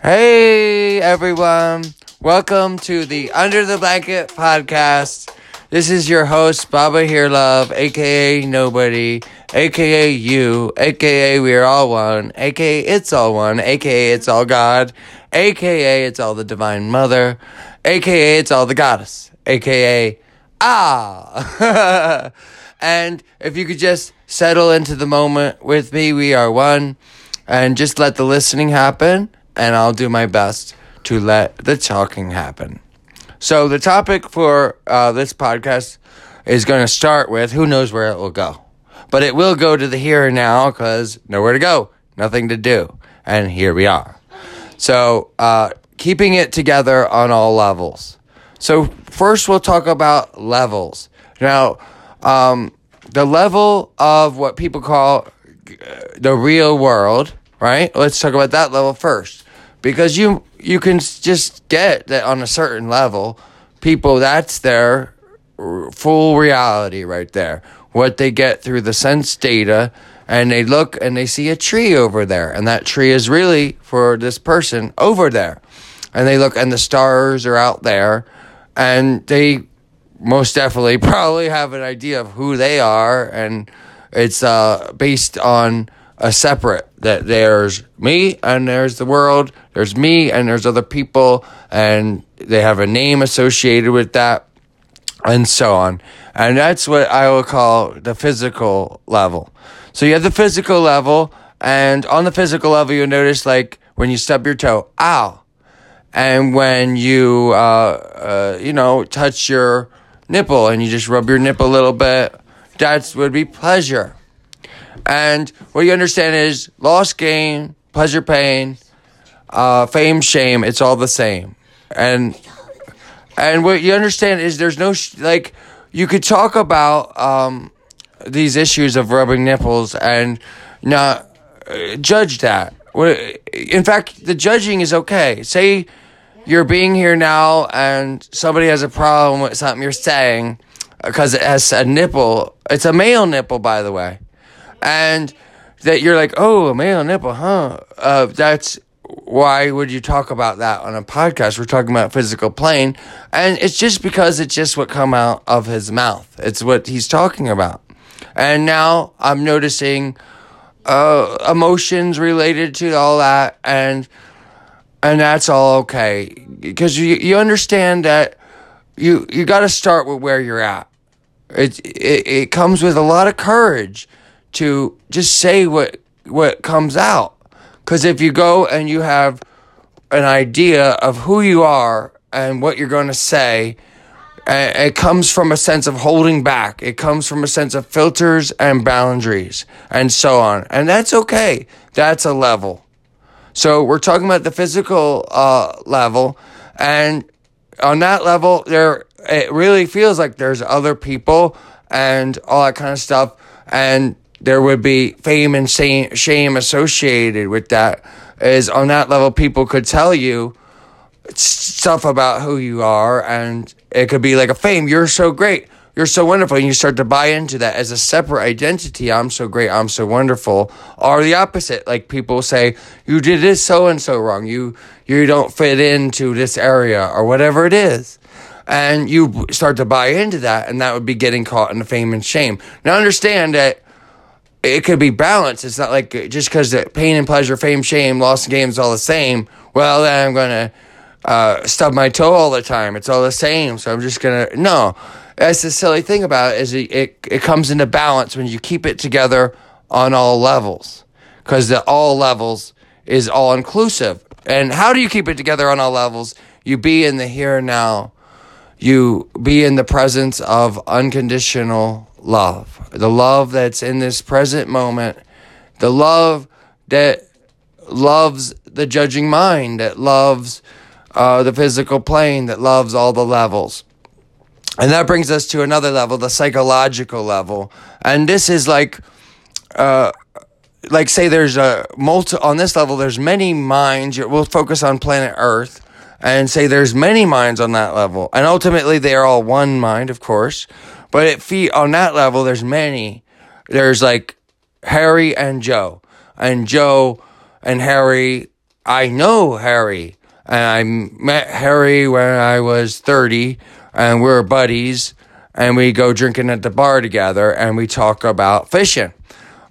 Hey everyone, welcome to the Under the Blanket podcast. This is your host, Baba Here Love, aka Nobody, aka you, aka We Are All One, aka It's All One, aka It's All God, aka It's All the Divine Mother, aka It's All the Goddess, aka Ah! and if you could just settle into the moment with me, we are one, and just let the listening happen and I'll do my best to let the talking happen. So, the topic for uh, this podcast is going to start with who knows where it will go. But it will go to the here and now because nowhere to go, nothing to do. And here we are. So, uh, keeping it together on all levels. So, first, we'll talk about levels. Now, um, the level of what people call uh, the real world, right? Let's talk about that level first because you you can just get that on a certain level people that's their full reality right there. What they get through the sense data and they look and they see a tree over there and that tree is really for this person over there. And they look and the stars are out there and they most definitely probably have an idea of who they are and it's uh, based on a separate that there's me and there's the world there's me and there's other people and they have a name associated with that and so on. And that's what i will call the physical level. So you have the physical level and on the physical level you'll notice like when you stub your toe ow. And when you uh, uh, you know touch your nipple and you just rub your nipple a little bit that would be pleasure and what you understand is loss, gain, pleasure, pain, uh, fame, shame. It's all the same. And and what you understand is there's no sh- like you could talk about um, these issues of rubbing nipples and not uh, judge that. In fact, the judging is okay. Say you're being here now and somebody has a problem with something you're saying because it has a nipple. It's a male nipple, by the way and that you're like, oh, a male nipple, huh? Uh, that's why would you talk about that on a podcast? We're talking about physical plane, and it's just because it's just what come out of his mouth. It's what he's talking about, and now I'm noticing uh, emotions related to all that, and and that's all okay because you you understand that you you got to start with where you're at. It, it it comes with a lot of courage to just say what what comes out. Because if you go and you have an idea of who you are and what you're going to say, it comes from a sense of holding back. It comes from a sense of filters and boundaries and so on. And that's okay. That's a level. So we're talking about the physical uh, level. And on that level, there it really feels like there's other people and all that kind of stuff. And there would be fame and shame associated with that. Is on that level, people could tell you stuff about who you are, and it could be like a fame. You're so great. You're so wonderful. And you start to buy into that as a separate identity. I'm so great. I'm so wonderful. Or the opposite. Like people say, you did this so and so wrong. You, you don't fit into this area or whatever it is. And you start to buy into that. And that would be getting caught in the fame and shame. Now understand that it could be balanced. It's not like just because pain and pleasure, fame, shame, loss and games all the same. Well, then I'm gonna uh, stub my toe all the time. It's all the same. So I'm just gonna no. That's the silly thing about it is it, it, it comes into balance when you keep it together on all levels because the all levels is all inclusive. And how do you keep it together on all levels? You be in the here and now. You be in the presence of unconditional love, the love that's in this present moment, the love that loves the judging mind, that loves uh, the physical plane, that loves all the levels. And that brings us to another level, the psychological level. And this is like, uh, like say there's a multi on this level. There's many minds. We'll focus on planet Earth, and say there's many minds on that level, and ultimately they are all one mind, of course. But it feet on that level, there's many. There's like Harry and Joe, and Joe and Harry I know Harry, and I met Harry when I was 30, and we are buddies, and we go drinking at the bar together, and we talk about fishing,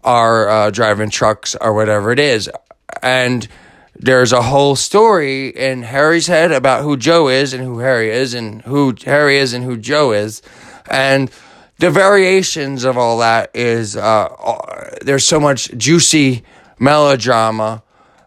or uh, driving trucks, or whatever it is. And there's a whole story in Harry's head about who Joe is and who Harry is, and who Harry is and who Joe is. And the variations of all that is uh, there's so much juicy melodrama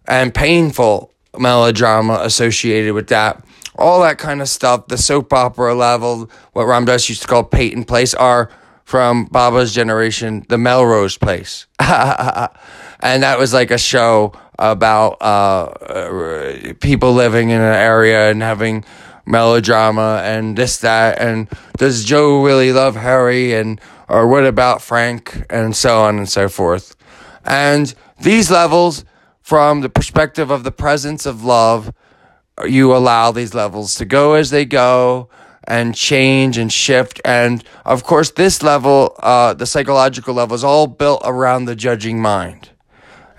and painful melodrama associated with that. All that kind of stuff, the soap opera level, what Ram Dass used to call Peyton Place, are from Baba's generation, the Melrose Place. and that was like a show about uh, people living in an area and having melodrama and this that and does Joe really love Harry and or what about Frank and so on and so forth. And these levels from the perspective of the presence of love you allow these levels to go as they go and change and shift and of course this level uh, the psychological level is all built around the judging mind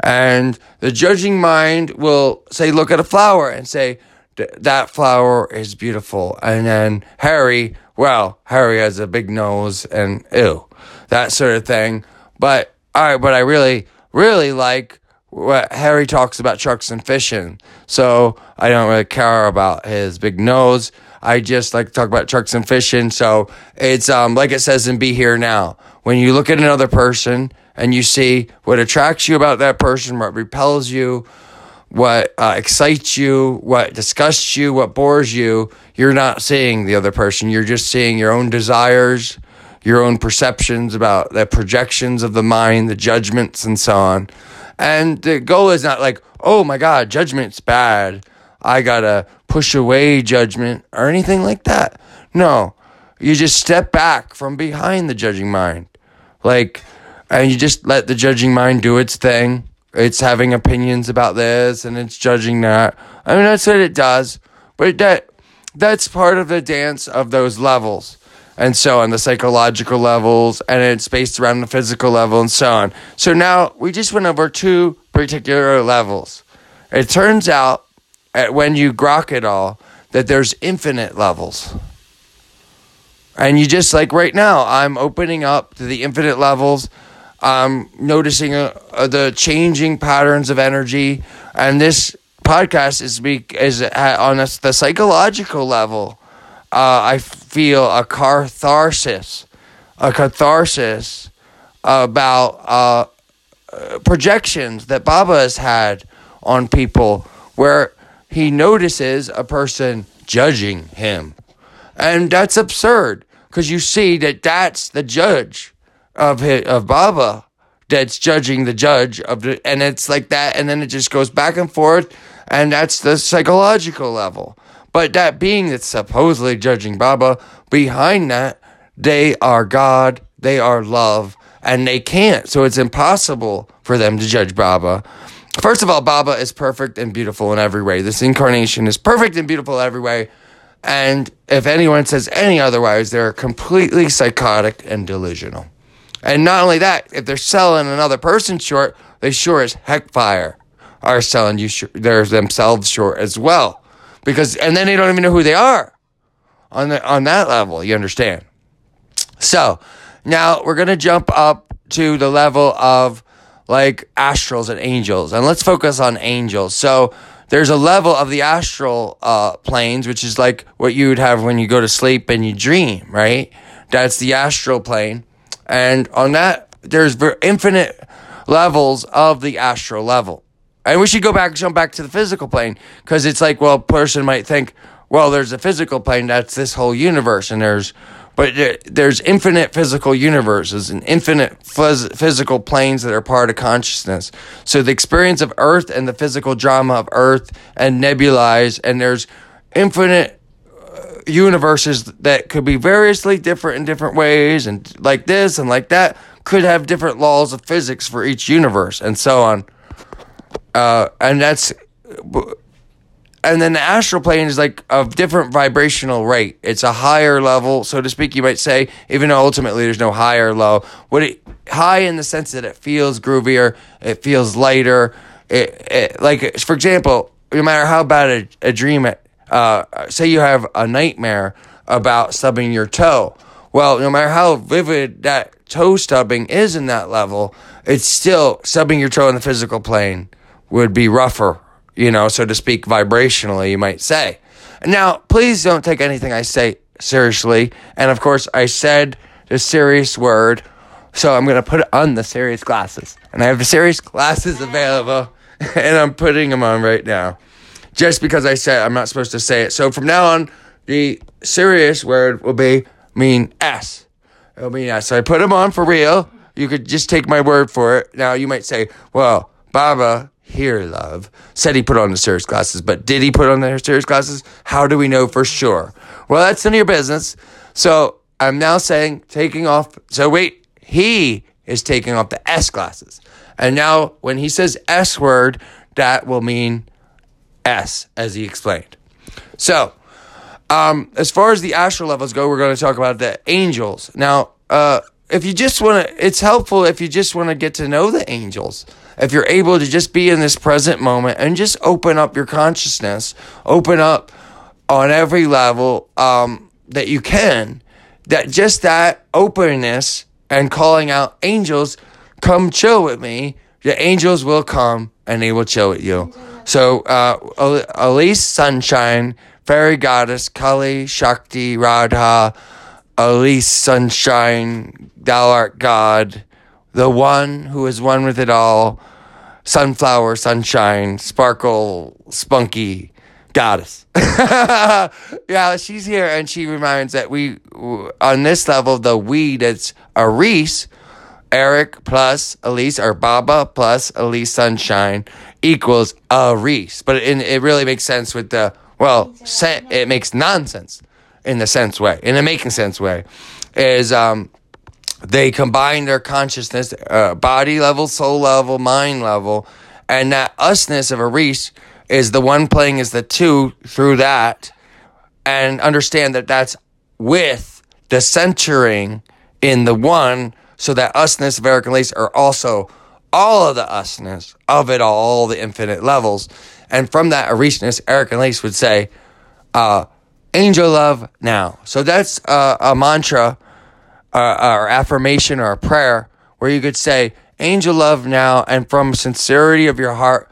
and the judging mind will say look at a flower and say that flower is beautiful. And then Harry, well, Harry has a big nose and ew, that sort of thing. But right, but I really, really like what Harry talks about trucks and fishing. So I don't really care about his big nose. I just like to talk about trucks and fishing. So it's um like it says in Be Here Now. When you look at another person and you see what attracts you about that person, what repels you, what uh, excites you, what disgusts you, what bores you, you're not seeing the other person. You're just seeing your own desires, your own perceptions about the projections of the mind, the judgments, and so on. And the goal is not like, oh my God, judgment's bad. I gotta push away judgment or anything like that. No, you just step back from behind the judging mind. Like, and you just let the judging mind do its thing it's having opinions about this and it's judging that. I mean, that's what it does, but that that's part of the dance of those levels. And so on the psychological levels, and it's based around the physical level, and so on. So now we just went over two particular levels. It turns out, when you grok it all, that there's infinite levels. And you just like right now, I'm opening up to the infinite levels um, noticing uh, uh, the changing patterns of energy, and this podcast is be is on a, the psychological level. Uh, I feel a catharsis, a catharsis about uh, projections that Baba has had on people, where he notices a person judging him, and that's absurd because you see that that's the judge of his, of Baba that's judging the judge of the, and it's like that, and then it just goes back and forth, and that's the psychological level. But that being that's supposedly judging Baba, behind that, they are God, they are love, and they can't. So it's impossible for them to judge Baba. First of all, Baba is perfect and beautiful in every way. This incarnation is perfect and beautiful in every way. And if anyone says any otherwise, they're completely psychotic and delusional. And not only that, if they're selling another person short, they sure as heck fire are selling you sh- they're themselves short as well. Because and then they don't even know who they are on the on that level, you understand. So now we're gonna jump up to the level of like astrals and angels. And let's focus on angels. So there's a level of the astral uh, planes, which is like what you would have when you go to sleep and you dream, right? That's the astral plane. And on that, there's infinite levels of the astral level. And we should go back, jump back to the physical plane, because it's like, well, person might think, well, there's a physical plane, that's this whole universe, and there's, but there's infinite physical universes and infinite phys- physical planes that are part of consciousness. So the experience of Earth and the physical drama of Earth and nebulae, and there's infinite universes that could be variously different in different ways, and like this and like that, could have different laws of physics for each universe, and so on. Uh, and that's, and then the astral plane is like a different vibrational rate. It's a higher level, so to speak. You might say, even though ultimately there's no high or low. What it high in the sense that it feels groovier, it feels lighter. It, it like for example, no matter how bad a, a dream, uh, say you have a nightmare about stubbing your toe. Well, no matter how vivid that toe stubbing is in that level, it's still stubbing your toe in the physical plane would be rougher, you know, so to speak, vibrationally, you might say. Now, please don't take anything I say seriously. And of course, I said the serious word, so I'm going to put on the serious glasses. And I have the serious glasses available, and I'm putting them on right now. Just because I said I'm not supposed to say it. So from now on, the serious word will be mean S. It'll mean S. So I put them on for real. You could just take my word for it. Now you might say, well, Baba here, love, said he put on the serious glasses, but did he put on the serious glasses? How do we know for sure? Well, that's none of your business. So I'm now saying taking off. So wait, he is taking off the S glasses. And now when he says S word, that will mean S, as he explained. So, um, as far as the astral levels go, we're going to talk about the angels. Now, uh, if you just want to, it's helpful if you just want to get to know the angels. If you're able to just be in this present moment and just open up your consciousness, open up on every level um, that you can, that just that openness and calling out angels, come chill with me. The angels will come and they will chill with you. So, uh, Elise Sunshine, Fairy Goddess, Kali, Shakti, Radha, Elise Sunshine, Thou art God, the one who is one with it all, Sunflower, Sunshine, Sparkle, Spunky, Goddess. yeah, she's here and she reminds that we, on this level, the we that's Aris, Eric plus Elise, or Baba plus Elise Sunshine equals Aris. But it, it really makes sense with the, well, it makes nonsense in the sense way, in a making sense way, is um, they combine their consciousness, uh, body level, soul level, mind level, and that usness of Aris is the one playing as the two through that, and understand that that's with the centering in the one, so that usness of Eric and Elise are also all of the usness of it all, all the infinite levels. And from that Arisness, Eric and Elise would say, uh, angel love now. So that's uh, a mantra uh, or affirmation or a prayer where you could say, angel love now, and from sincerity of your heart,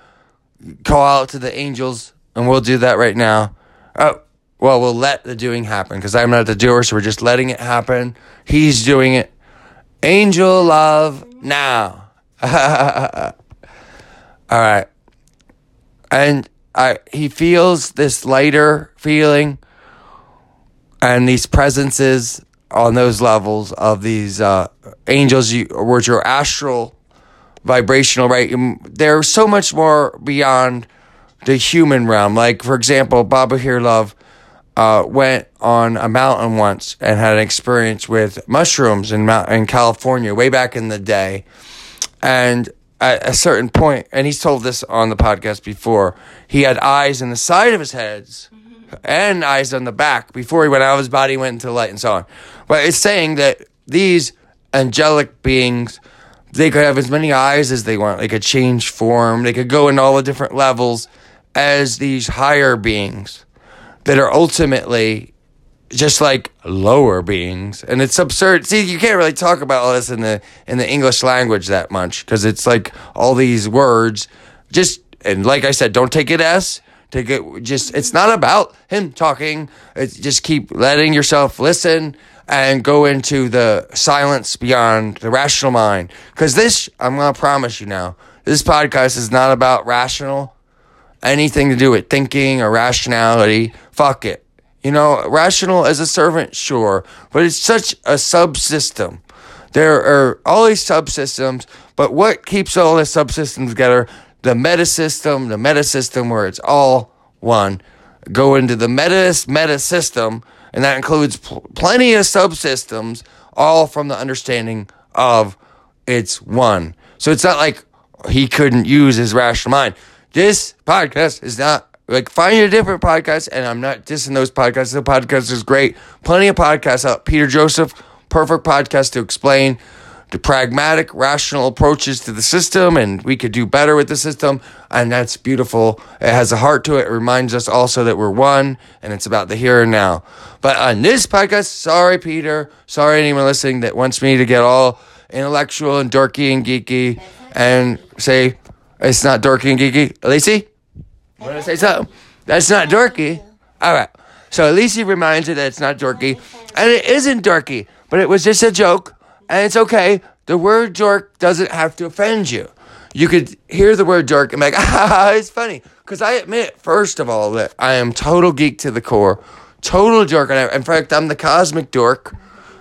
call out to the angels, and we'll do that right now. Oh, well, we'll let the doing happen because I'm not the doer, so we're just letting it happen. He's doing it. Angel love now. All right. And I, he feels this lighter feeling and these presences on those levels of these uh, angels, you, which are astral, vibrational, right? They're so much more beyond the human realm. Like, for example, Baba Here Love uh, went on a mountain once and had an experience with mushrooms in, in California way back in the day. And at a certain point, and he's told this on the podcast before, he had eyes in the side of his heads and eyes on the back before he went out of his body, went into light, and so on. But it's saying that these angelic beings, they could have as many eyes as they want. They could change form. They could go in all the different levels as these higher beings that are ultimately just like lower beings. And it's absurd. See you can't really talk about all this in the in the english language that much because it's like all these words just and like i said don't take it as take it just it's not about him talking. It's just keep letting yourself listen and go into the silence beyond the rational mind. Because this i'm gonna promise you now this podcast is not about rational anything to do with thinking or rationality fuck it you know rational as a servant sure but it's such a subsystem there are all these subsystems but what keeps all the subsystems together the meta system, the meta system where it's all one. Go into the meta meta system, and that includes pl- plenty of subsystems, all from the understanding of it's one. So it's not like he couldn't use his rational mind. This podcast is not like find a different podcast, and I'm not dissing those podcasts. The podcast is great. Plenty of podcasts out. Peter Joseph, perfect podcast to explain the pragmatic, rational approaches to the system, and we could do better with the system. And that's beautiful. It has a heart to it. It reminds us also that we're one, and it's about the here and now. But on this podcast, sorry, Peter. Sorry, anyone listening that wants me to get all intellectual and dorky and geeky and say it's not dorky and geeky. Lacey? Want to say something? That's not dorky. All right. So Lacey reminds you that it's not dorky, and it isn't dorky, but it was just a joke and it's okay. The word dork doesn't have to offend you. You could hear the word dork and be like, ah, it's funny. Because I admit, first of all, that I am total geek to the core, total dork. And in fact, I'm the cosmic dork.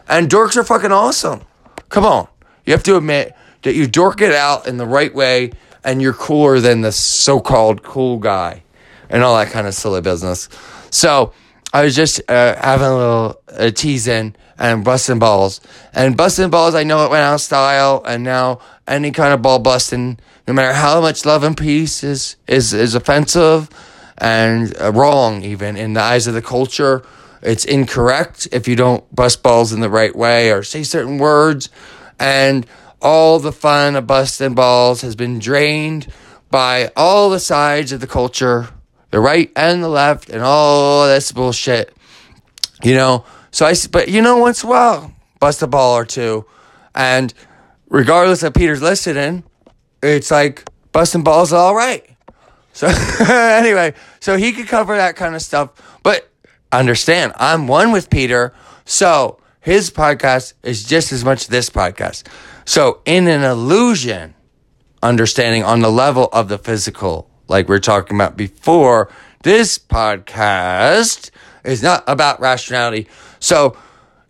And dorks are fucking awesome. Come on. You have to admit that you dork it out in the right way and you're cooler than the so called cool guy and all that kind of silly business. So I was just uh, having a little uh, teasing and busting balls. And busting balls, I know it went out of style, and now any kind of ball busting, no matter how much love and peace is is is offensive and uh, wrong, even in the eyes of the culture. It's incorrect if you don't bust balls in the right way or say certain words, and all the fun of busting balls has been drained by all the sides of the culture, the right and the left, and all this bullshit. You know, so I, but you know, once in a while, bust a ball or two. And regardless of Peter's listening, it's like busting balls all right. So anyway, so he could cover that kind of stuff. But understand, I'm one with Peter. So his podcast is just as much this podcast. So in an illusion, understanding on the level of the physical, like we are talking about before, this podcast is not about rationality. So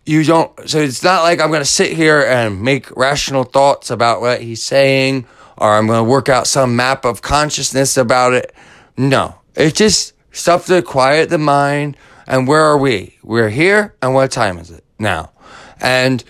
you don't, so it's not like I'm going to sit here and make rational thoughts about what he's saying or I'm going to work out some map of consciousness about it. No, it's just stuff to quiet the mind. And where are we? We're here. And what time is it now? And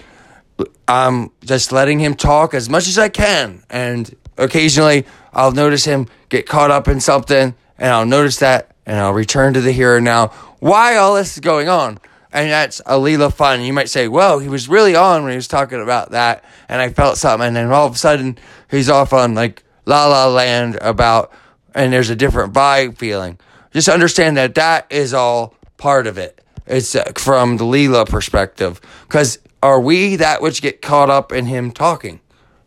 I'm just letting him talk as much as I can. And occasionally I'll notice him get caught up in something and I'll notice that and I'll return to the here and now. Why all this is going on? and that's a Leela fun. You might say, well, he was really on when he was talking about that, and I felt something, and then all of a sudden he's off on like La La Land about, and there's a different vibe feeling. Just understand that that is all part of it. It's uh, from the Leela perspective, because are we that which get caught up in him talking?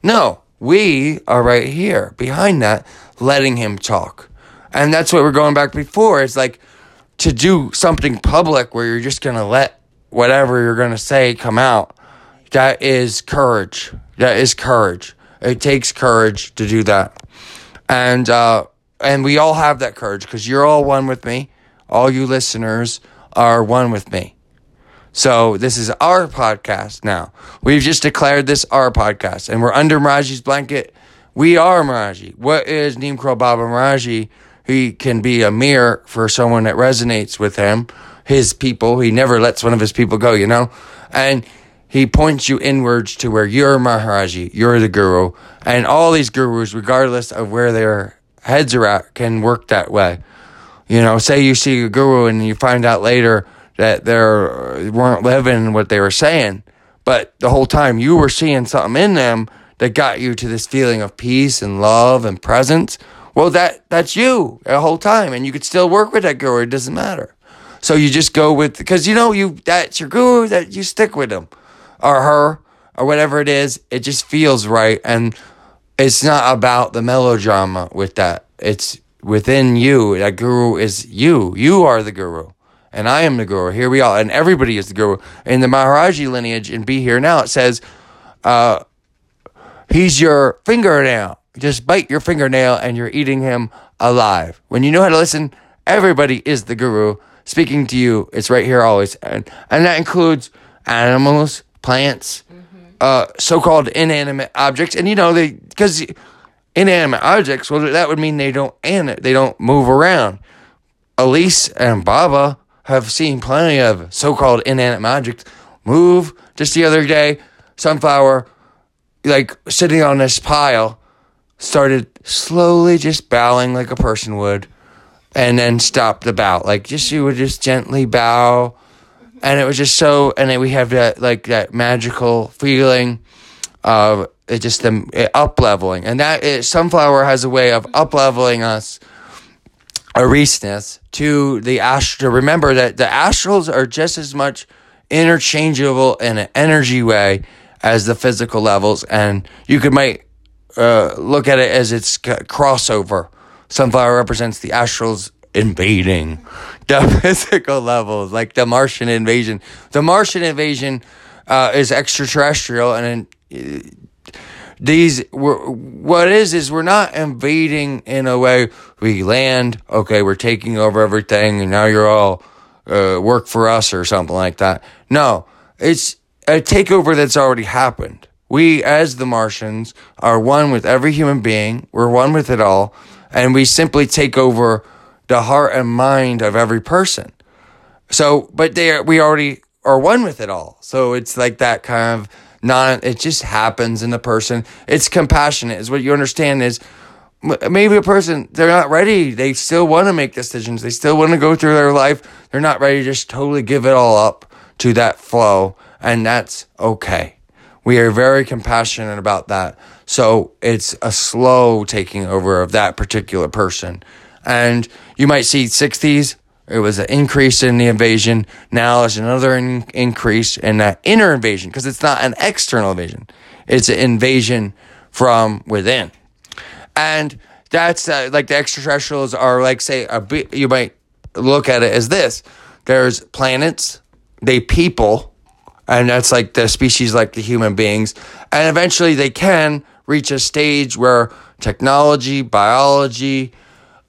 No, we are right here behind that, letting him talk, and that's what we're going back before. It's like to do something public where you're just going to let whatever you're going to say come out, that is courage. That is courage. It takes courage to do that. And, uh, and we all have that courage because you're all one with me. All you listeners are one with me. So this is our podcast now. We've just declared this our podcast and we're under Maharajji's blanket. We are Maharajji. What is Neem Karoli Baba Maharajji? He can be a mirror for someone that resonates with him, his people. He never lets one of his people go, you know? And he points you inwards to where you're Maharaji, you're the guru. And all these gurus, regardless of where their heads are at, can work that way. You know, say you see a guru and you find out later that they weren't living what they were saying, but the whole time you were seeing something in them that got you to this feeling of peace and love and presence well, that that's you the whole time, and you could still work with that guru. It doesn't matter. So you just go with because you know you that's your guru that you stick with him or her or whatever it is. It just feels right, and it's not about the melodrama with that. It's within you. That guru is you. You are the guru. And I am the guru. Here we are. And everybody is the guru. In the Maharaji lineage in Be Here Now, it says, uh, he's your fingernail just bite your fingernail and you're eating him alive. When you know how to listen, everybody is the guru speaking to you. It's right here always. And, and that includes animals, plants, mm-hmm. uh, so called inanimate objects. And you know, they, because inanimate objects, well, that would mean they don't, and they don't move around. Elise and Baba have seen plenty of so called inanimate objects move. Just the other day, sunflower, like sitting on this pile started slowly just bowing like a person would and then stopped the bow. Like just you would just gently bow. And it was just so and then we have that like that magical feeling of it just them up leveling, and that sunflower has a way of up leveling us, Arisness to the astral. Remember that the astrals are just as much interchangeable in an energy way as the physical levels, and you could might uh, look at it as its crossover. Sunflower represents the astrals invading the physical levels, like the Martian invasion. The Martian invasion uh, is extraterrestrial, and these what is is we're not invading in a way we land. Okay, we're taking over everything, and now you're all uh, work for us or something like that. No, it's a takeover that's already happened. We, as the Martians, are one with every human being. We're one with it all, and we simply take over the heart and mind of every person. So, but they are, we already are one with it all. So it's like that kind of non, it just happens in the person. It's compassionate is what you understand is maybe a person, they're not ready. They still want to make decisions. They still want to go through their life. They're not ready to just totally give it all up to that flow. And that's okay. We are very compassionate about that. So it's a slow taking over of that particular person. And you might see 60s, it was an increase in the invasion. Now there's another in- increase in that inner invasion because it's not an external invasion, it's an invasion from within. And that's uh, like the extraterrestrials are like, say, a you might look at it as this there's planets, they people, and that's like the species like the human beings. And eventually they can reach a stage where technology, biology,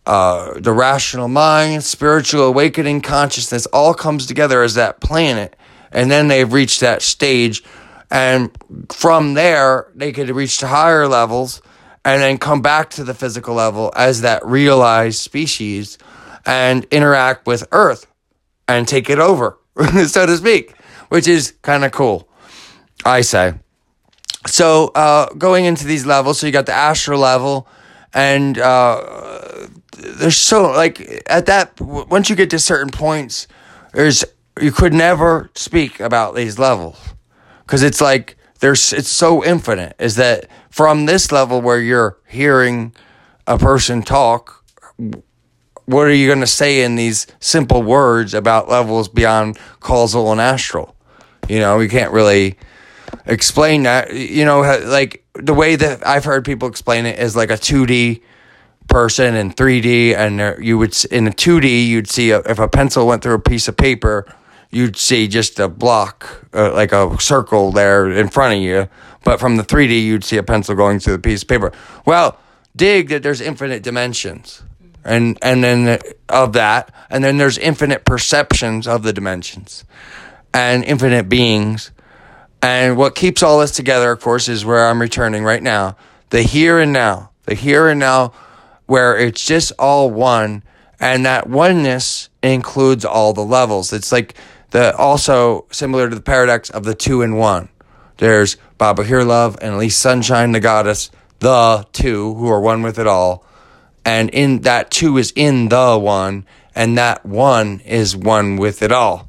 uh, the rational mind, spiritual awakening, consciousness all comes together as that planet. And then they've reached that stage. And from there, they could reach to higher levels and then come back to the physical level as that realized species and interact with Earth and take it over, so to speak, which is kind of cool, I say. So, uh, going into these levels, so you got the astral level, and uh, there's so like at that once you get to certain points, there's you could never speak about these levels because it's like there's it's so infinite. Is that from this level where you're hearing a person talk? What are you going to say in these simple words about levels beyond causal and astral? You know, you can't really explain that. You know, like the way that I've heard people explain it is like a 2D person in 3D, and you would in a 2D you'd see a, if a pencil went through a piece of paper, you'd see just a block, uh, like a circle there in front of you. But from the 3D, you'd see a pencil going through the piece of paper. Well, dig that there's infinite dimensions, and and then of that, and then there's infinite perceptions of the dimensions, and infinite beings. And what keeps all this together, of course, is where I'm returning right now the here and now. The here and now where it's just all one and that oneness includes all the levels. It's like the also similar to the paradox of the two in one. There's Baba Here Love and Elise Sunshine, the goddess, the two who are one with it all. And in that two is in the one, and that one is one with it all.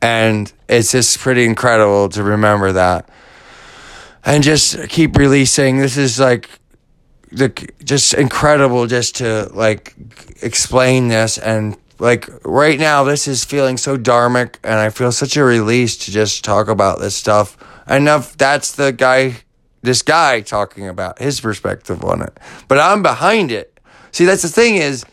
And it's just pretty incredible to remember that. And just keep releasing. This is like the just incredible just to like explain this and like right now this is feeling so dharmic and I feel such a release to just talk about this stuff. Enough that's the guy this guy talking about his perspective on it. But I'm behind it. See that's the thing is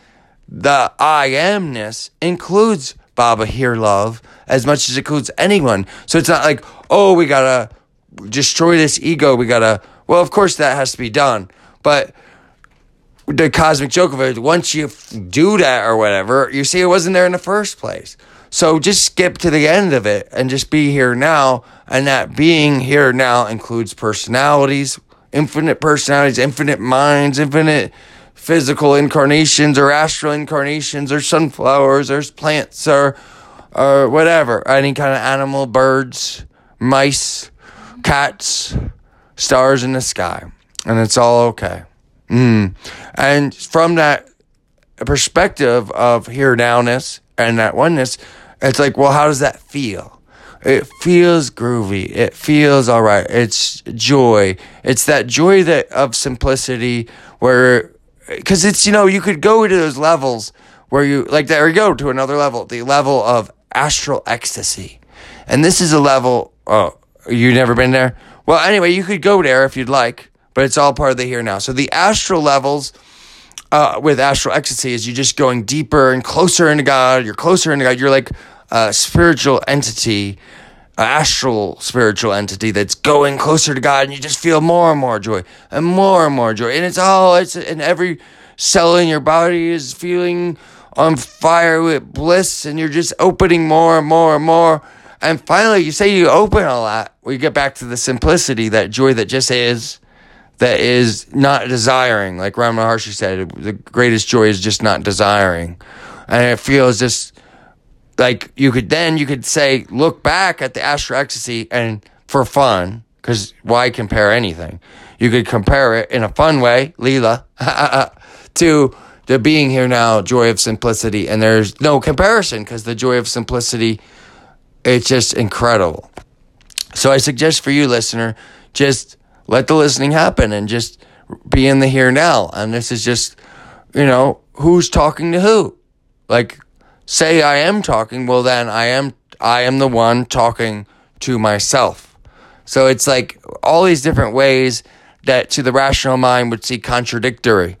the I amness includes Baba here love as much as it includes anyone. So it's not like, oh, we gotta destroy this ego, we gotta well of course that has to be done. But the cosmic joke of it, once you do that or whatever, you see it wasn't there in the first place. So just skip to the end of it and just be here now. And that being here now includes personalities, infinite personalities, infinite minds, infinite physical incarnations or astral incarnations or sunflowers or plants or or whatever. Any kind of animal, birds, mice, cats, stars in the sky and it's all okay. Mm. And from that perspective of here nowness and that oneness, it's like, well, how does that feel? It feels groovy. It feels all right. It's joy. It's that joy that of simplicity where because it's you know you could go to those levels where you like there you go to another level the level of astral ecstasy and this is a level oh you've never been there well anyway you could go there if you'd like but it's all part of the here now. So the astral levels uh, with astral ecstasy is you're just going deeper and closer into god. You're closer into god. You're like a spiritual entity astral spiritual entity that's going closer to God, and you just feel more and more joy and more and more joy. And it's all, it's, and every cell in your body is feeling on fire with bliss, and you're just opening more and more and more. And finally, you say you open a lot, we get back to the simplicity, that joy that just is, that is not desiring. Like Ramana Maharshi said, the greatest joy is just not desiring. And it feels just like you could then you could say look back at the astral ecstasy and for fun because why compare anything you could compare it in a fun way leela to the being here now joy of simplicity and there's no comparison because the joy of simplicity it's just incredible so i suggest for you listener just let the listening happen and just be in the here now and this is just you know who's talking to who like say I am talking, well then I am I am the one talking to myself. So it's like all these different ways that to the rational mind would see contradictory.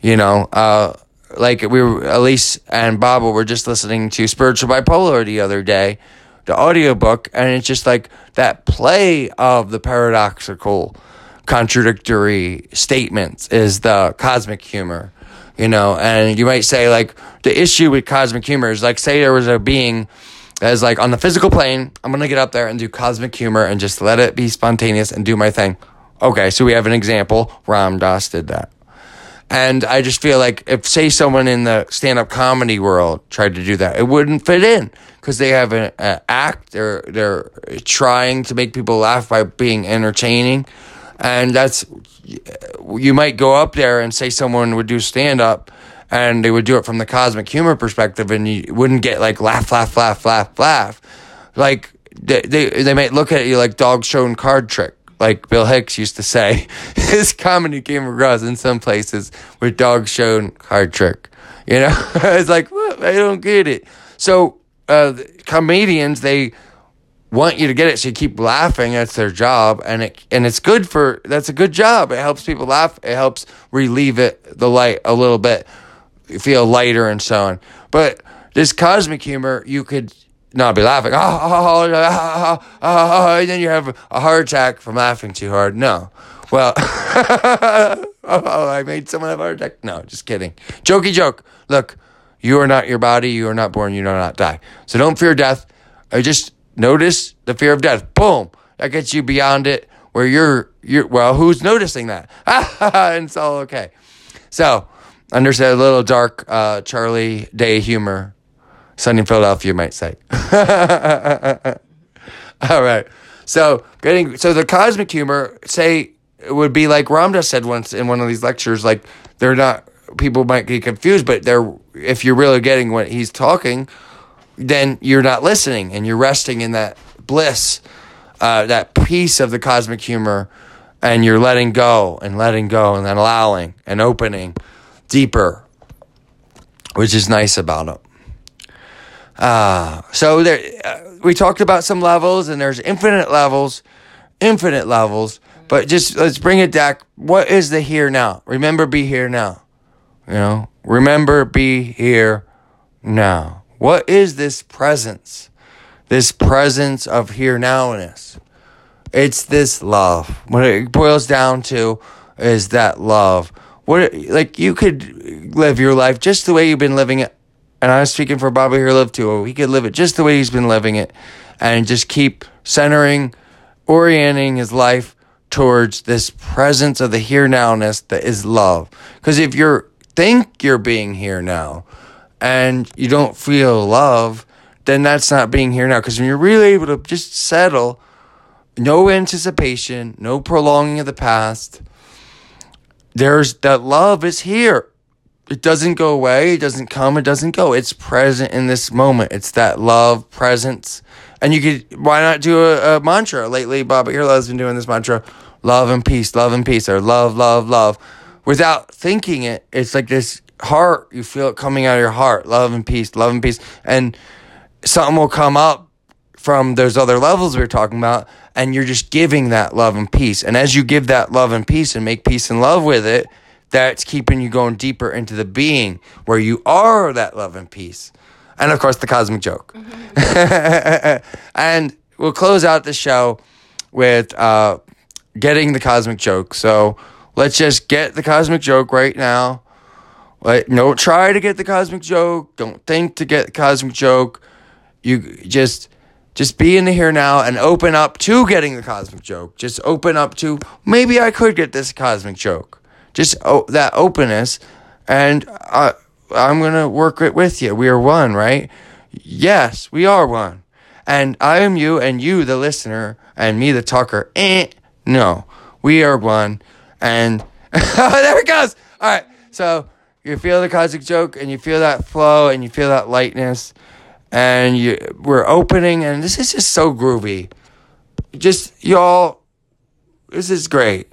You know, uh, like we were Elise and Baba were just listening to Spiritual Bipolar the other day, the audiobook, and it's just like that play of the paradoxical contradictory statements is the cosmic humor you know, and you might say like the issue with cosmic humor is like say there was a being that is like on the physical plane, I'm gonna get up there and do cosmic humor and just let it be spontaneous and do my thing. Okay, so we have an example. Ram Dass did that. And I just feel like if, say, someone in the stand up comedy world tried to do that, it wouldn't fit in because they have an act. They're, they're trying to make people laugh by being entertaining. And that's you might go up there and say someone would do stand up and they would do it from the cosmic humor perspective and you wouldn't get like laugh laugh laugh laugh laugh like they they, they might look at you like dog show and card trick like Bill Hicks used to say his comedy came across in some places with dog show and card trick. You know? It's like what? I don't get it. So uh, comedians they want you to get it so you keep laughing. That's their job and it and it's good for that's a good job. It helps people laugh. It helps relieve it the light a little bit feel lighter and so on. But this cosmic humor you could not be laughing and then you have a heart attack from laughing too hard no well oh, i made someone have a heart attack no just kidding jokey joke look you are not your body you are not born you do not die so don't fear death I just Notice the fear of death. Boom. That gets you beyond it where you're, you're well, who's noticing that? and it's all okay. So, under a little dark uh, Charlie Day humor. Sunny Philadelphia, you might say. all right. So, getting, so the cosmic humor, say, it would be like Ram Dass said once in one of these lectures, like, they're not, people might get confused, but they're, if you're really getting what he's talking, then you're not listening and you're resting in that bliss, uh, that peace of the cosmic humor, and you're letting go and letting go and then allowing and opening deeper, which is nice about it. Uh, so there, uh, we talked about some levels, and there's infinite levels, infinite levels. But just let's bring it back. What is the here now? Remember, be here now. You know, remember, be here now. What is this presence? This presence of here nowness. It's this love. What it boils down to is that love. What like you could live your life just the way you've been living it. And I'm speaking for Baba Here Love too. He could live it just the way he's been living it and just keep centering, orienting his life towards this presence of the here nowness that is love. Because if you think you're being here now, and you don't feel love, then that's not being here now. Because when you're really able to just settle, no anticipation, no prolonging of the past, there's that love is here. It doesn't go away, it doesn't come, it doesn't go. It's present in this moment. It's that love presence And you could, why not do a, a mantra? Lately, Baba has been doing this mantra love and peace, love and peace, or love, love, love. Without thinking it, it's like this heart, you feel it coming out of your heart love and peace, love and peace. And something will come up from those other levels we are talking about, and you're just giving that love and peace. And as you give that love and peace and make peace and love with it, that's keeping you going deeper into the being where you are that love and peace. And of course, the cosmic joke. and we'll close out the show with uh, getting the cosmic joke. So let's just get the cosmic joke right now. Like, don't try to get the cosmic joke. Don't think to get the cosmic joke. You just just be in the here now and open up to getting the cosmic joke. Just open up to maybe I could get this cosmic joke. Just oh, that openness, and I, I'm gonna work it with you. We are one, right? Yes, we are one, and I am you, and you, the listener, and me, the talker. Eh, no, we are one, and there it goes. All right, so you feel the cosmic joke, and you feel that flow, and you feel that lightness and you, we're opening, and this is just so groovy. Just y'all, this is great.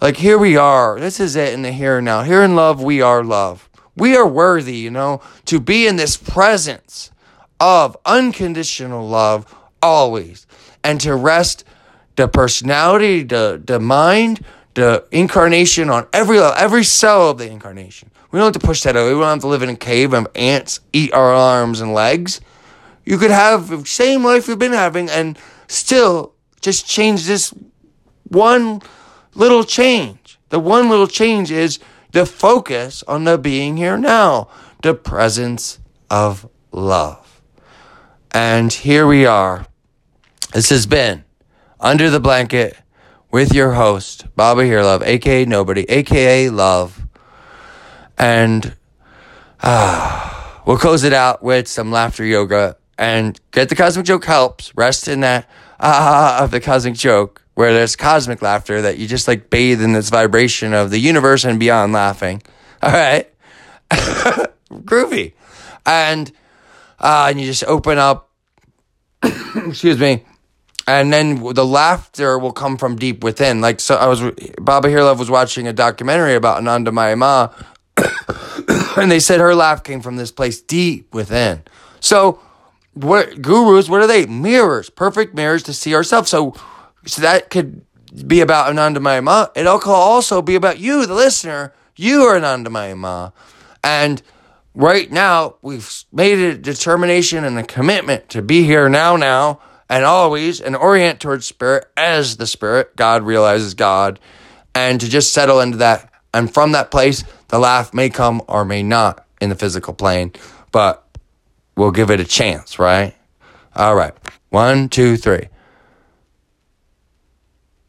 Like here we are. This is it in the here and now. Here in love, we are love. We are worthy, you know, to be in this presence of unconditional love always, and to rest the personality, the the mind, the incarnation on every level, every cell of the incarnation. We don't have to push that away. We don't have to live in a cave and ants eat our arms and legs. You could have the same life you've been having and still just change this one little change. The one little change is the focus on the being here now, the presence of love. And here we are. This has been Under the Blanket with your host, Baba Here Love, aka Nobody, aka Love. And uh, we'll close it out with some laughter yoga and get the cosmic joke helps. Rest in that ah of the cosmic joke where there's cosmic laughter that you just like bathe in this vibration of the universe and beyond laughing. All right. Groovy. And uh, and you just open up excuse me and then the laughter will come from deep within. Like so, I was Baba Here Love was watching a documentary about Ananda Ma, and they said her laugh came from this place deep within. So, what gurus? What are they? Mirrors, perfect mirrors to see ourselves. So, so that could be about Anandamayi Ma. It could also be about you, the listener. You are Anandamayi Ma, and right now we've made a determination and a commitment to be here now, now and always and orient towards spirit as the spirit. God realizes God, and to just settle into that. And from that place, the laugh may come or may not in the physical plane, but we'll give it a chance, right? All right. One, two, three.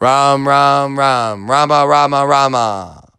ram, ram, ram, Rama, Rama, Rama.